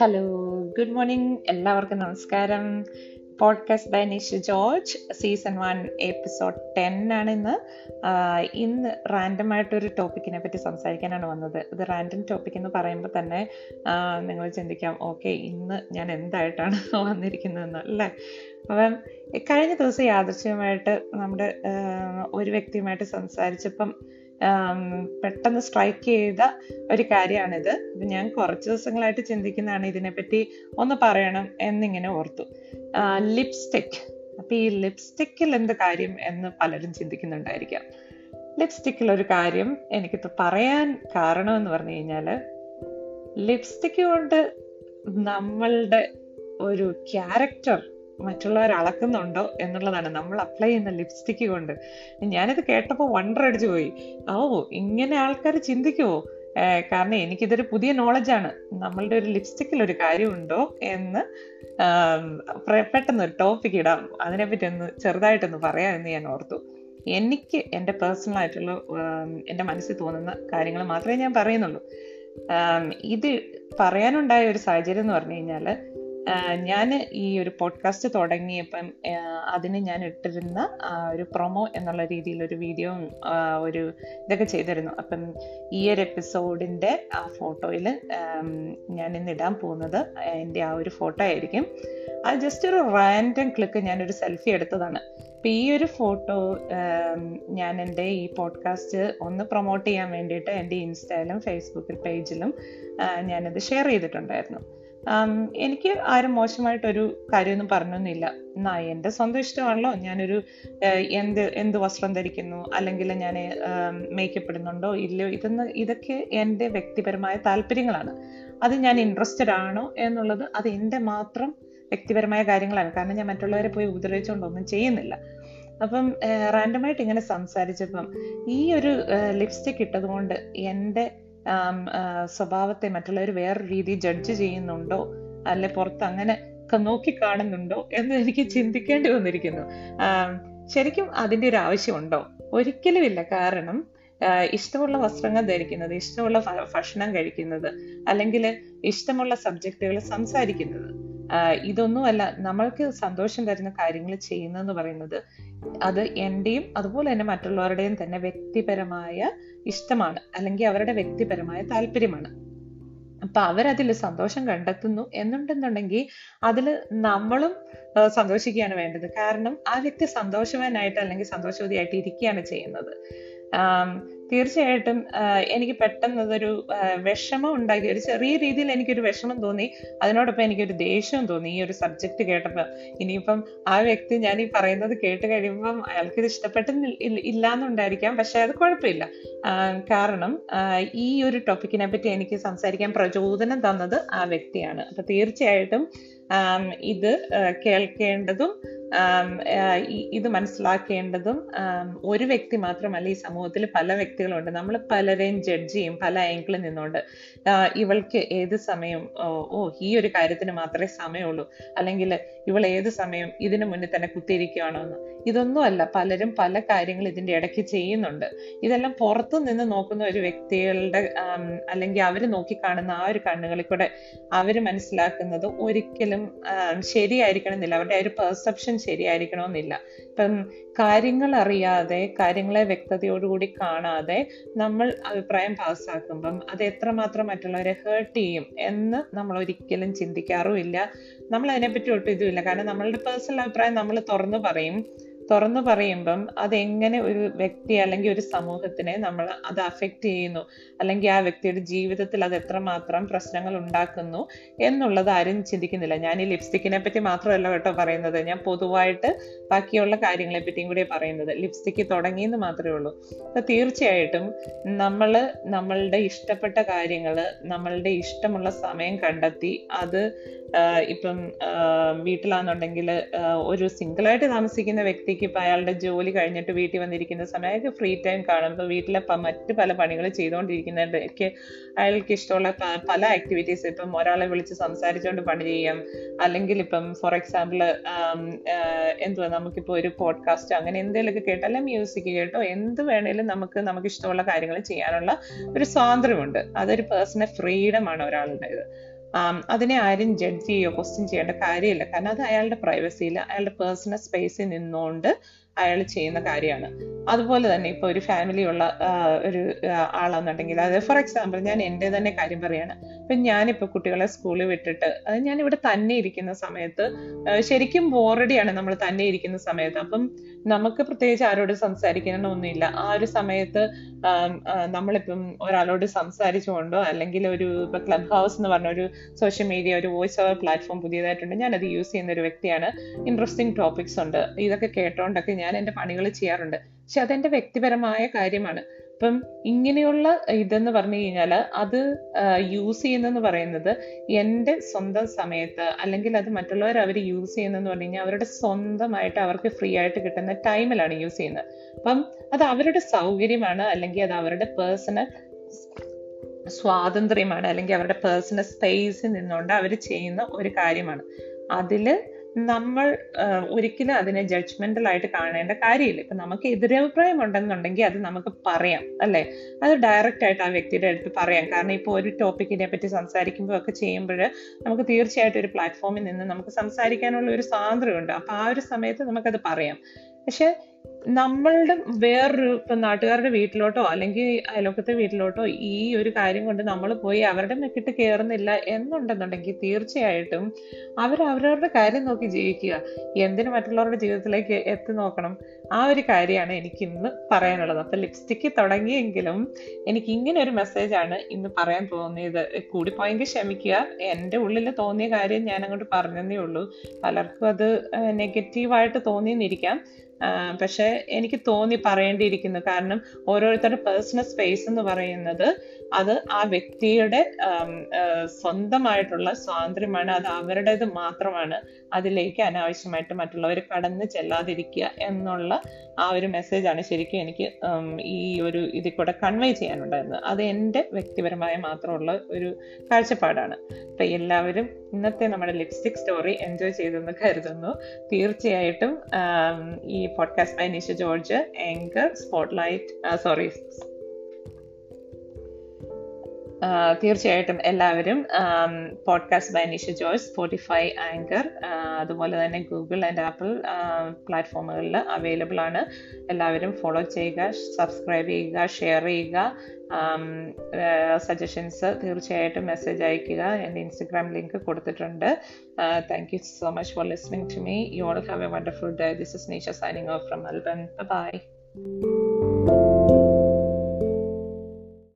Hello good morning എല്ലാവർക്കും നമസ്കാരം. Podcast by Nish George season one episode ten ആണ് ഇന്ന്. ഇന്ന് റാൻഡം ആയിട്ടൊരു ടോപ്പിക്കിനെ പറ്റി സംസാരിക്കാനാണ് വന്നത്. ഇത് റാൻഡം ടോപ്പിക് എന്ന് പറയുമ്പോൾ തന്നെ നിങ്ങൾ ചിന്തിക്കാം ഓക്കെ ഇന്ന് ഞാൻ എന്തായിട്ടാണ് വന്നിരിക്കുന്നതെന്ന് അല്ലേ? അപ്പം കഴിഞ്ഞ ദിവസം യാദൃശ്യമായിട്ട് നമ്മുടെ ഒരു വ്യക്തിയുമായിട്ട് സംസാരിച്ചപ്പം പെട്ടെന്ന് സ്ട്രൈക്ക് ചെയ്ത ഒരു കാര്യമാണിത്. ഞാൻ കുറച്ച് ദിവസങ്ങളായിട്ട് ചിന്തിക്കുന്നതാണ് ഇതിനെപ്പറ്റി ഒന്ന് പറയണം എന്നിങ്ങനെ ഓർത്തു. ലിപ്സ്റ്റിക് അപ്പൊ ഈ ലിപ്സ്റ്റിക്കിൽ എന്ത് കാര്യം എന്ന് പലരും ചിന്തിക്കുന്നുണ്ടായിരിക്കാം. ലിപ്സ്റ്റിക്കിൽ ഒരു കാര്യം എനിക്കിത് പറയാൻ കാരണം എന്ന് പറഞ്ഞു കഴിഞ്ഞാൽ ലിപ്സ്റ്റിക് കൊണ്ട് നമ്മളുടെ ഒരു ക്യാരക്ടർ മറ്റുള്ളവർ അളക്കുന്നുണ്ടോ എന്നുള്ളതാണ്. നമ്മൾ അപ്ലൈ ചെയ്യുന്ന ലിപ്സ്റ്റിക് കൊണ്ട്. ഞാനിത് കേട്ടപ്പോൾ വണ്ടർ അടിച്ചു പോയി. ഓ ഇങ്ങനെ ആൾക്കാർ ചിന്തിക്കുമോ കാരണം എനിക്കിതൊരു പുതിയ നോളജാണ് നമ്മളുടെ ഒരു ലിപ്സ്റ്റിക്കിൽ ഒരു കാര്യമുണ്ടോ എന്ന് പെട്ടെന്ന് ഒരു ടോപ്പിക് ഇടാം. അതിനെപ്പറ്റി ഒന്ന് ചെറുതായിട്ടൊന്ന് പറയാമെന്ന് ഞാൻ ഓർത്തു. എനിക്ക് എന്റെ പേഴ്സണൽ ആയിട്ടുള്ള എന്റെ മനസ്സിൽ തോന്നുന്ന കാര്യങ്ങൾ മാത്രമേ ഞാൻ പറയുന്നുള്ളൂ. ഇത് പറയാനുണ്ടായ ഒരു സാഹചര്യം എന്ന് പറഞ്ഞു കഴിഞ്ഞാൽ ഞാൻ ഈ ഒരു പോഡ്കാസ്റ്റ് തുടങ്ങിയപ്പം അതിന് ഞാൻ ഇട്ടിരുന്ന ഒരു പ്രൊമോ എന്നുള്ള രീതിയിൽ ഒരു വീഡിയോ ഒരു ഇതൊക്കെ ചെയ്തിരുന്നു. അപ്പം ഈ ഒരു എപ്പിസോഡിന്റെ ആ ഫോട്ടോയിൽ ഞാൻ ഇന്ന് ഇടാൻ പോകുന്നത് എന്റെ ആ ഒരു ഫോട്ടോ ആയിരിക്കും. അത് ജസ്റ്റ് ഒരു റാൻഡം ക്ലിക്ക് ഞാനൊരു സെൽഫി എടുത്തതാണ്. അപ്പം ഈ ഒരു ഫോട്ടോ ഞാൻ എന്റെ ഈ പോഡ്കാസ്റ്റ് ഒന്ന് പ്രൊമോട്ട് ചെയ്യാൻ വേണ്ടിയിട്ട് എന്റെ ഇൻസ്റ്റയിലും ഫേസ്ബുക്കിൽ പേജിലും ഞാനത് ഷെയർ ചെയ്തിട്ടുണ്ടായിരുന്നു. എനിക്ക് ആരും മോശമായിട്ടൊരു കാര്യമൊന്നും പറഞ്ഞൊന്നുമില്ല. എന്നാ എന്റെ സ്വന്തം ഇഷ്ടമാണല്ലോ. ഞാനൊരു എന്ത് എന്ത് വസ്ത്രം ധരിക്കുന്നു അല്ലെങ്കിൽ ഞാൻ മേക്കപ്പ് ഇടുന്നുണ്ടോ ഇല്ലയോ ഇതെന്ന് ഇതൊക്കെ എന്റെ വ്യക്തിപരമായ താല്പര്യങ്ങളാണ്. അത് ഞാൻ ഇൻട്രസ്റ്റഡ് ആണോ എന്നുള്ളത് അത് എന്റെ മാത്രം വ്യക്തിപരമായ കാര്യങ്ങളാണ്. കാരണം ഞാൻ മറ്റുള്ളവരെ പോയി ഉപദ്രവിച്ചുകൊണ്ടൊന്നും ചെയ്യുന്നില്ല. അപ്പം റാൻഡമായിട്ട് ഇങ്ങനെ സംസാരിച്ചപ്പം ഈ ഒരു ലിപ്സ്റ്റിക് ഇട്ടതുകൊണ്ട് എന്റെ സ്വഭാവത്തെ മറ്റുള്ളവർ വേറെ രീതി ജഡ്ജ് ചെയ്യുന്നുണ്ടോ? അല്ലെ പുറത്ത് അങ്ങനെ നോക്കി കാണുന്നുണ്ടോ എന്ന് എനിക്ക് ചിന്തിക്കേണ്ടി വന്നിരിക്കുന്നു. ശരിക്കും അതിന്റെ ഒരു ആവശ്യമുണ്ടോ? ഒരിക്കലുമില്ല. കാരണം ഇഷ്ടമുള്ള വസ്ത്രങ്ങൾ ധരിക്കുന്നത് ഇഷ്ടമുള്ള ഭക്ഷണം കഴിക്കുന്നത് അല്ലെങ്കിൽ ഇഷ്ടമുള്ള സബ്ജക്റ്റുകൾ സംസാരിക്കുന്നത്. ഇതൊന്നുമല്ല. നമ്മൾക്ക് സന്തോഷം തരുന്ന കാര്യങ്ങൾ ചെയ്യുന്നതെന്ന് പറയുന്നത് അത് എന്റെയും അതുപോലെ തന്നെ മറ്റുള്ളവരുടെയും തന്നെ വ്യക്തിപരമായ ഇഷ്ടമാണ്. അല്ലെങ്കിൽ അവരുടെ വ്യക്തിപരമായ താല്പര്യമാണ്. അപ്പൊ അവരതിൽ സന്തോഷം കണ്ടെത്തുന്നു എന്നുണ്ടെന്നുണ്ടെങ്കിൽ അതിൽ നമ്മളും സന്തോഷിക്കുകയാണ് വേണ്ടത്. കാരണം ആ വ്യക്തി സന്തോഷവാനായിട്ട് അല്ലെങ്കിൽ സന്തോഷവതിയായിട്ട് ഇരിക്കുകയാണ് ചെയ്യുന്നത്. തീർച്ചയായിട്ടും എനിക്ക് പെട്ടെന്ന് അതൊരു വിഷമം ഉണ്ടാക്കി ഒരു ചെറിയ രീതിയിൽ എനിക്കൊരു വിഷമം തോന്നി. അതിനോടൊപ്പം എനിക്കൊരു ദേഷ്യവും തോന്നി ഈ ഒരു സബ്ജക്റ്റ് കേട്ടപ്പോൾ ഇനിയിപ്പം ആ വ്യക്തി ഞാൻ ഈ പറയുന്നത് കേട്ട് കഴിയുമ്പം അയാൾക്ക് ഇത് ഇഷ്ടപ്പെട്ടെന്ന് ഇല്ലാന്നുണ്ടായിരിക്കാം. പക്ഷെ അത് കുഴപ്പമില്ല. കാരണം ഈ ഒരു ടോപ്പിക്കിനെ പറ്റി എനിക്ക് സംസാരിക്കാൻ പ്രചോദനം തന്നത് ആ വ്യക്തിയാണ്. അപ്പൊ തീർച്ചയായിട്ടും ഇത് കേൾക്കേണ്ടതും ഇത് മനസ്സിലാക്കേണ്ടതും ഒരു വ്യക്തി മാത്രമല്ല ഈ സമൂഹത്തിൽ പല വ്യക്തികളുണ്ട്. നമ്മൾ പലരെയും ജഡ്ജ് ചെയ്യും പല ആംഗിളിൽ നിന്നുകൊണ്ട്. ഇവൾക്ക് ഏത് സമയം ഓ ഈ ഒരു കാര്യത്തിന് മാത്രമേ സമയമുള്ളൂ. അല്ലെങ്കിൽ ഇവൾ ഏത് സമയം ഇതിനു മുന്നിൽ തന്നെ കുത്തിയിരിക്കുകയാണോ എന്ന്. ഇതൊന്നുമല്ല പലരും പല കാര്യങ്ങൾ ഇതിന്റെ ഇടയ്ക്ക് ചെയ്യുന്നുണ്ട്. ഇതെല്ലാം പുറത്തു നിന്ന് നോക്കുന്ന ഒരു വ്യക്തികളുടെ അല്ലെങ്കിൽ അവർ നോക്കിക്കാണുന്ന ആ ഒരു കണ്ണുകളിൽ കൂടെ അവർ മനസ്സിലാക്കുന്നത് ഒരിക്കലും ശരിയായിരിക്കണമെന്നില്ല. അവരുടെ ആ ഒരു പെർസെപ്ഷൻ ശരിയായിരിക്കണമെന്നില്ല. ഇപ്പം കാര്യങ്ങൾ അറിയാതെ കാര്യങ്ങളെ വ്യക്തതയോടുകൂടി കാണാതെ നമ്മൾ അഭിപ്രായം പാസ്സാക്കുമ്പം അത് എത്രമാത്രം മറ്റുള്ളവരെ ഹേർട്ട് ചെയ്യും എന്ന് നമ്മൾ ഒരിക്കലും ചിന്തിക്കാറുമില്ല. നമ്മൾ അതിനെപ്പറ്റി ഒട്ടും ഇതുമില്ല. കാരണം നമ്മളുടെ പേഴ്സണൽ അഭിപ്രായം നമ്മൾ തുറന്നു പറയും. തുറന്നു പറയുമ്പം അതെങ്ങനെ ഒരു വ്യക്തി അല്ലെങ്കിൽ ഒരു സമൂഹത്തിനെ നമ്മൾ അത് അഫക്റ്റ് ചെയ്യുന്നു? അല്ലെങ്കിൽ ആ വ്യക്തിയുടെ ജീവിതത്തിൽ അത് എത്രമാത്രം പ്രശ്നങ്ങൾ ഉണ്ടാക്കുന്നു എന്നുള്ളത് ആരും ചിന്തിക്കുന്നില്ല. ഞാൻ ഈ ലിപ്സ്റ്റിക്കിനെ പറ്റി മാത്രമല്ല കേട്ടോ പറയുന്നത്. ഞാൻ പൊതുവായിട്ട് ബാക്കിയുള്ള കാര്യങ്ങളെ പറ്റിയും കൂടി പറയുന്നത്. ലിപ്സ്റ്റിക്ക് തുടങ്ങിയെന്ന് മാത്രമേ ഉള്ളൂ. അപ്പൊ തീർച്ചയായിട്ടും നമ്മൾ നമ്മളുടെ ഇഷ്ടപ്പെട്ട കാര്യങ്ങൾ നമ്മളുടെ ഇഷ്ടമുള്ള സമയം കണ്ടെത്തി അത് ഇപ്പം വീട്ടിലാണെന്നുണ്ടെങ്കിൽ ഒരു സിംഗിളായിട്ട് താമസിക്കുന്ന വ്യക്തിക്ക് ഇപ്പം അയാളുടെ ജോലി കഴിഞ്ഞിട്ട് വീട്ടിൽ വന്നിരിക്കുന്ന സമയം അയാൾക്ക് ഫ്രീ ടൈം കാണുമ്പോൾ വീട്ടിലെ മറ്റ് പല പണികൾ ചെയ്തുകൊണ്ടിരിക്കുന്നതിലേക്ക് അയാൾക്ക് ഇഷ്ടമുള്ള പല ആക്ടിവിറ്റീസ് ഇപ്പം ഒരാളെ വിളിച്ച് സംസാരിച്ചുകൊണ്ട് പണി ചെയ്യാം. അല്ലെങ്കിൽ ഇപ്പം ഫോർ എക്സാമ്പിൾ എന്തുവാ നമുക്കിപ്പോൾ ഒരു പോഡ്കാസ്റ്റ് അങ്ങനെ എന്തെങ്കിലുമൊക്കെ കേട്ടോ അല്ലെങ്കിൽ മ്യൂസിക് കേട്ടോ എന്ത് വേണേലും നമുക്ക് നമുക്ക് ഇഷ്ടമുള്ള കാര്യങ്ങൾ ചെയ്യാനുള്ള ഒരു സ്വാതന്ത്ര്യമുണ്ട്. അതൊരു പേഴ്സണൽ ഫ്രീഡം ആണ് ഒരാളുടേത്. അതിനെ ആരും ജഡ്ജ് ചെയ്യുകയോ ക്വസ്റ്റ്യൻ ചെയ്യേണ്ട കാര്യമില്ല. കാരണം അത് അയാളുടെ പ്രൈവസിയിൽ അയാളുടെ പേഴ്സണൽ സ്പേസിൽ നിന്നുകൊണ്ട് അയാൾ ചെയ്യുന്ന കാര്യമാണ്. അതുപോലെ തന്നെ ഇപ്പോൾ ഒരു ഫാമിലി ഉള്ള ഒരു ആളാണെന്നുണ്ടെങ്കിൽ അത് ഫോർ എക്സാമ്പിൾ ഞാൻ എന്റെ തന്നെ കാര്യം പറയാണ്. ഇപ്പം ഞാനിപ്പോൾ കുട്ടികളെ സ്കൂളിൽ വിട്ടിട്ട് അത് ഞാൻ ഇവിടെ തന്നെ ഇരിക്കുന്ന സമയത്ത് ശരിക്കും ബോറടിയാണ് നമ്മൾ തന്നെ ഇരിക്കുന്ന സമയത്ത്. അപ്പം നമുക്ക് പ്രത്യേകിച്ച് ആരോട് സംസാരിക്കണമെന്നൊന്നുമില്ല ആ ഒരു സമയത്ത് നമ്മളിപ്പം ഒരാളോട് സംസാരിച്ചുകൊണ്ടോ അല്ലെങ്കിൽ ഒരു ഇപ്പൊ ക്ലബ് ഹൗസ് എന്ന് പറഞ്ഞ ഒരു സോഷ്യൽ മീഡിയ ഒരു വോയിസ് ഓവർ പ്ലാറ്റ്ഫോം പുതിയതായിട്ടുണ്ട് ഞാനത് യൂസ് ചെയ്യുന്ന ഒരു വ്യക്തിയാണ്. ഇൻട്രസ്റ്റിംഗ് ടോപ്പിക്സ് ഉണ്ട്. ഇതൊക്കെ കേട്ടോണ്ടൊക്കെ ഞാൻ എന്റെ പണികൾ ചെയ്യാറുണ്ട്. പക്ഷെ അതെന്റെ വ്യക്തിപരമായ കാര്യമാണ്. ഇപ്പം ഇങ്ങനെയുള്ള ഇതെന്ന് പറഞ്ഞു കഴിഞ്ഞാൽ അത് യൂസ് ചെയ്യുന്നെന്ന് പറയുന്നത് എന്റെ സ്വന്തം സമയത്ത് അല്ലെങ്കിൽ അത് മറ്റുള്ളവർ അവർ യൂസ് ചെയ്യുന്നതെന്ന് പറഞ്ഞു കഴിഞ്ഞാൽ അവരുടെ സ്വന്തമായിട്ട് അവർക്ക് ഫ്രീ ആയിട്ട് കിട്ടുന്ന ടൈമിലാണ് യൂസ് ചെയ്യുന്നത്. അപ്പം അത് അവരുടെ സൗകര്യമാണ് അല്ലെങ്കിൽ അത് അവരുടെ പേഴ്സണൽ സ്വാതന്ത്ര്യമാണ് അല്ലെങ്കിൽ അവരുടെ പേഴ്സണൽ സ്പേസിൽ നിന്നുകൊണ്ട് അവർ ചെയ്യുന്ന ഒരു കാര്യമാണ്. അതിൽ നമ്മൾ ഒരിക്കലും അതിനെ ജഡ്ജ്മെന്റൽ ആയിട്ട് കാണേണ്ട കാര്യമില്ല. ഇപ്പൊ നമുക്ക് എതിരഭിപ്രായം ഉണ്ടെന്നുണ്ടെങ്കിൽ അത് നമുക്ക് പറയാം അല്ലെ? അത് ഡയറക്റ്റ് ആയിട്ട് ആ വ്യക്തിയുടെ അടുത്ത് പറയാം. കാരണം ഇപ്പോൾ ഒരു ടോപ്പിക്കിനെ പറ്റി സംസാരിക്കുമ്പോൾ ഒക്കെ ചെയ്യുമ്പോൾ നമുക്ക് തീർച്ചയായിട്ടും ഒരു പ്ലാറ്റ്ഫോമിൽ നിന്ന് നമുക്ക് സംസാരിക്കാനുള്ള ഒരു സ്വാതന്ത്ര്യമുണ്ട്. അപ്പൊ ആ ഒരു സമയത്ത് നമുക്കത് പറയാം. പക്ഷെ നമ്മളുടെ വേറൊരു ഇപ്പൊ നാട്ടുകാരുടെ വീട്ടിലോട്ടോ അല്ലെങ്കിൽ അയലോക്കത്തെ വീട്ടിലോട്ടോ ഈ ഒരു കാര്യം കൊണ്ട് നമ്മൾ പോയി അവരുടെ മെക്കിട്ട് കയറുന്നില്ല എന്നുണ്ടെന്നുണ്ടെങ്കിൽ തീർച്ചയായിട്ടും അവർ അവരവരുടെ കാര്യം നോക്കി ജീവിക്കുക. എന്തിനു മറ്റുള്ളവരുടെ ജീവിതത്തിലേക്ക് എത്തി നോക്കണം? ആ ഒരു കാര്യമാണ് എനിക്ക് ഇന്ന് പറയാനുള്ളത്. അപ്പൊ ലിപ്സ്റ്റിക്ക് തുടങ്ങിയെങ്കിലും എനിക്ക് ഇങ്ങനെ ഒരു മെസ്സേജാണ് ഇന്ന് പറയാൻ തോന്നിയത്. കൂടിപ്പോയെങ്കിൽ ക്ഷമിക്കുക. എന്റെ ഉള്ളിൽ തോന്നിയ കാര്യം ഞാൻ അങ്ങോട്ട് പറഞ്ഞതേ ഉള്ളൂ. പലർക്കും അത് നെഗറ്റീവായിട്ട് തോന്നിയെന്നിരിക്കാം. പക്ഷേ എനിക്ക് തോന്നി പറയേണ്ടിയിരിക്കുന്നു. കാരണം ഓരോരുത്തരുടെ പേഴ്സണൽ സ്പേസ് എന്ന് പറയുന്നത് അത് ആ വ്യക്തിയുടെ സ്വന്തമായിട്ടുള്ള സ്വാതന്ത്ര്യമാണ്. അത് അവരുടേത് മാത്രമാണ്. അതിലേക്ക് അനാവശ്യമായിട്ട് മറ്റുള്ളവർ കടന്നു ചെല്ലാതിരിക്കുക എന്നുള്ള ആ ഒരു മെസ്സേജാണ് ശരിക്കും എനിക്ക് ഈ ഒരു ഇതിൽ കൂടെ കൺവേ ചെയ്യാനുണ്ടായിരുന്നത്. അത് എന്റെ വ്യക്തിപരമായ മാത്രമുള്ള ഒരു കാഴ്ചപ്പാടാണ്. അപ്പം എല്ലാവരും ഇന്നത്തെ നമ്മുടെ ലിപ്സ്റ്റിക് സ്റ്റോറി എൻജോയ് ചെയ്തെന്ന് കരുതുന്നു. തീർച്ചയായിട്ടും ഈ podcast by Nisha George anchor spotlight sorry തീർച്ചയായിട്ടും എല്ലാവരും podcast by Nisha Joyce Spotify anchor അതുപോലെ തന്നെ ഗൂഗിൾ ആൻഡ് ആപ്പിൾ പ്ലാറ്റ്ഫോമുകളിൽ അവൈലബിൾ ആണ്. എല്ലാവരും ഫോളോ ചെയ്യുക സബ്സ്ക്രൈബ് ചെയ്യുക ഷെയർ ചെയ്യുക സജഷൻസ് തീർച്ചയായിട്ടും മെസ്സേജ് അയക്കുക എന്റെ ഇൻസ്റ്റഗ്രാം ലിങ്ക് കൊടുത്തിട്ടുണ്ട്. Thank you so much for listening to me you all have a wonderful day this is Nisha signing off from അൽബൻ by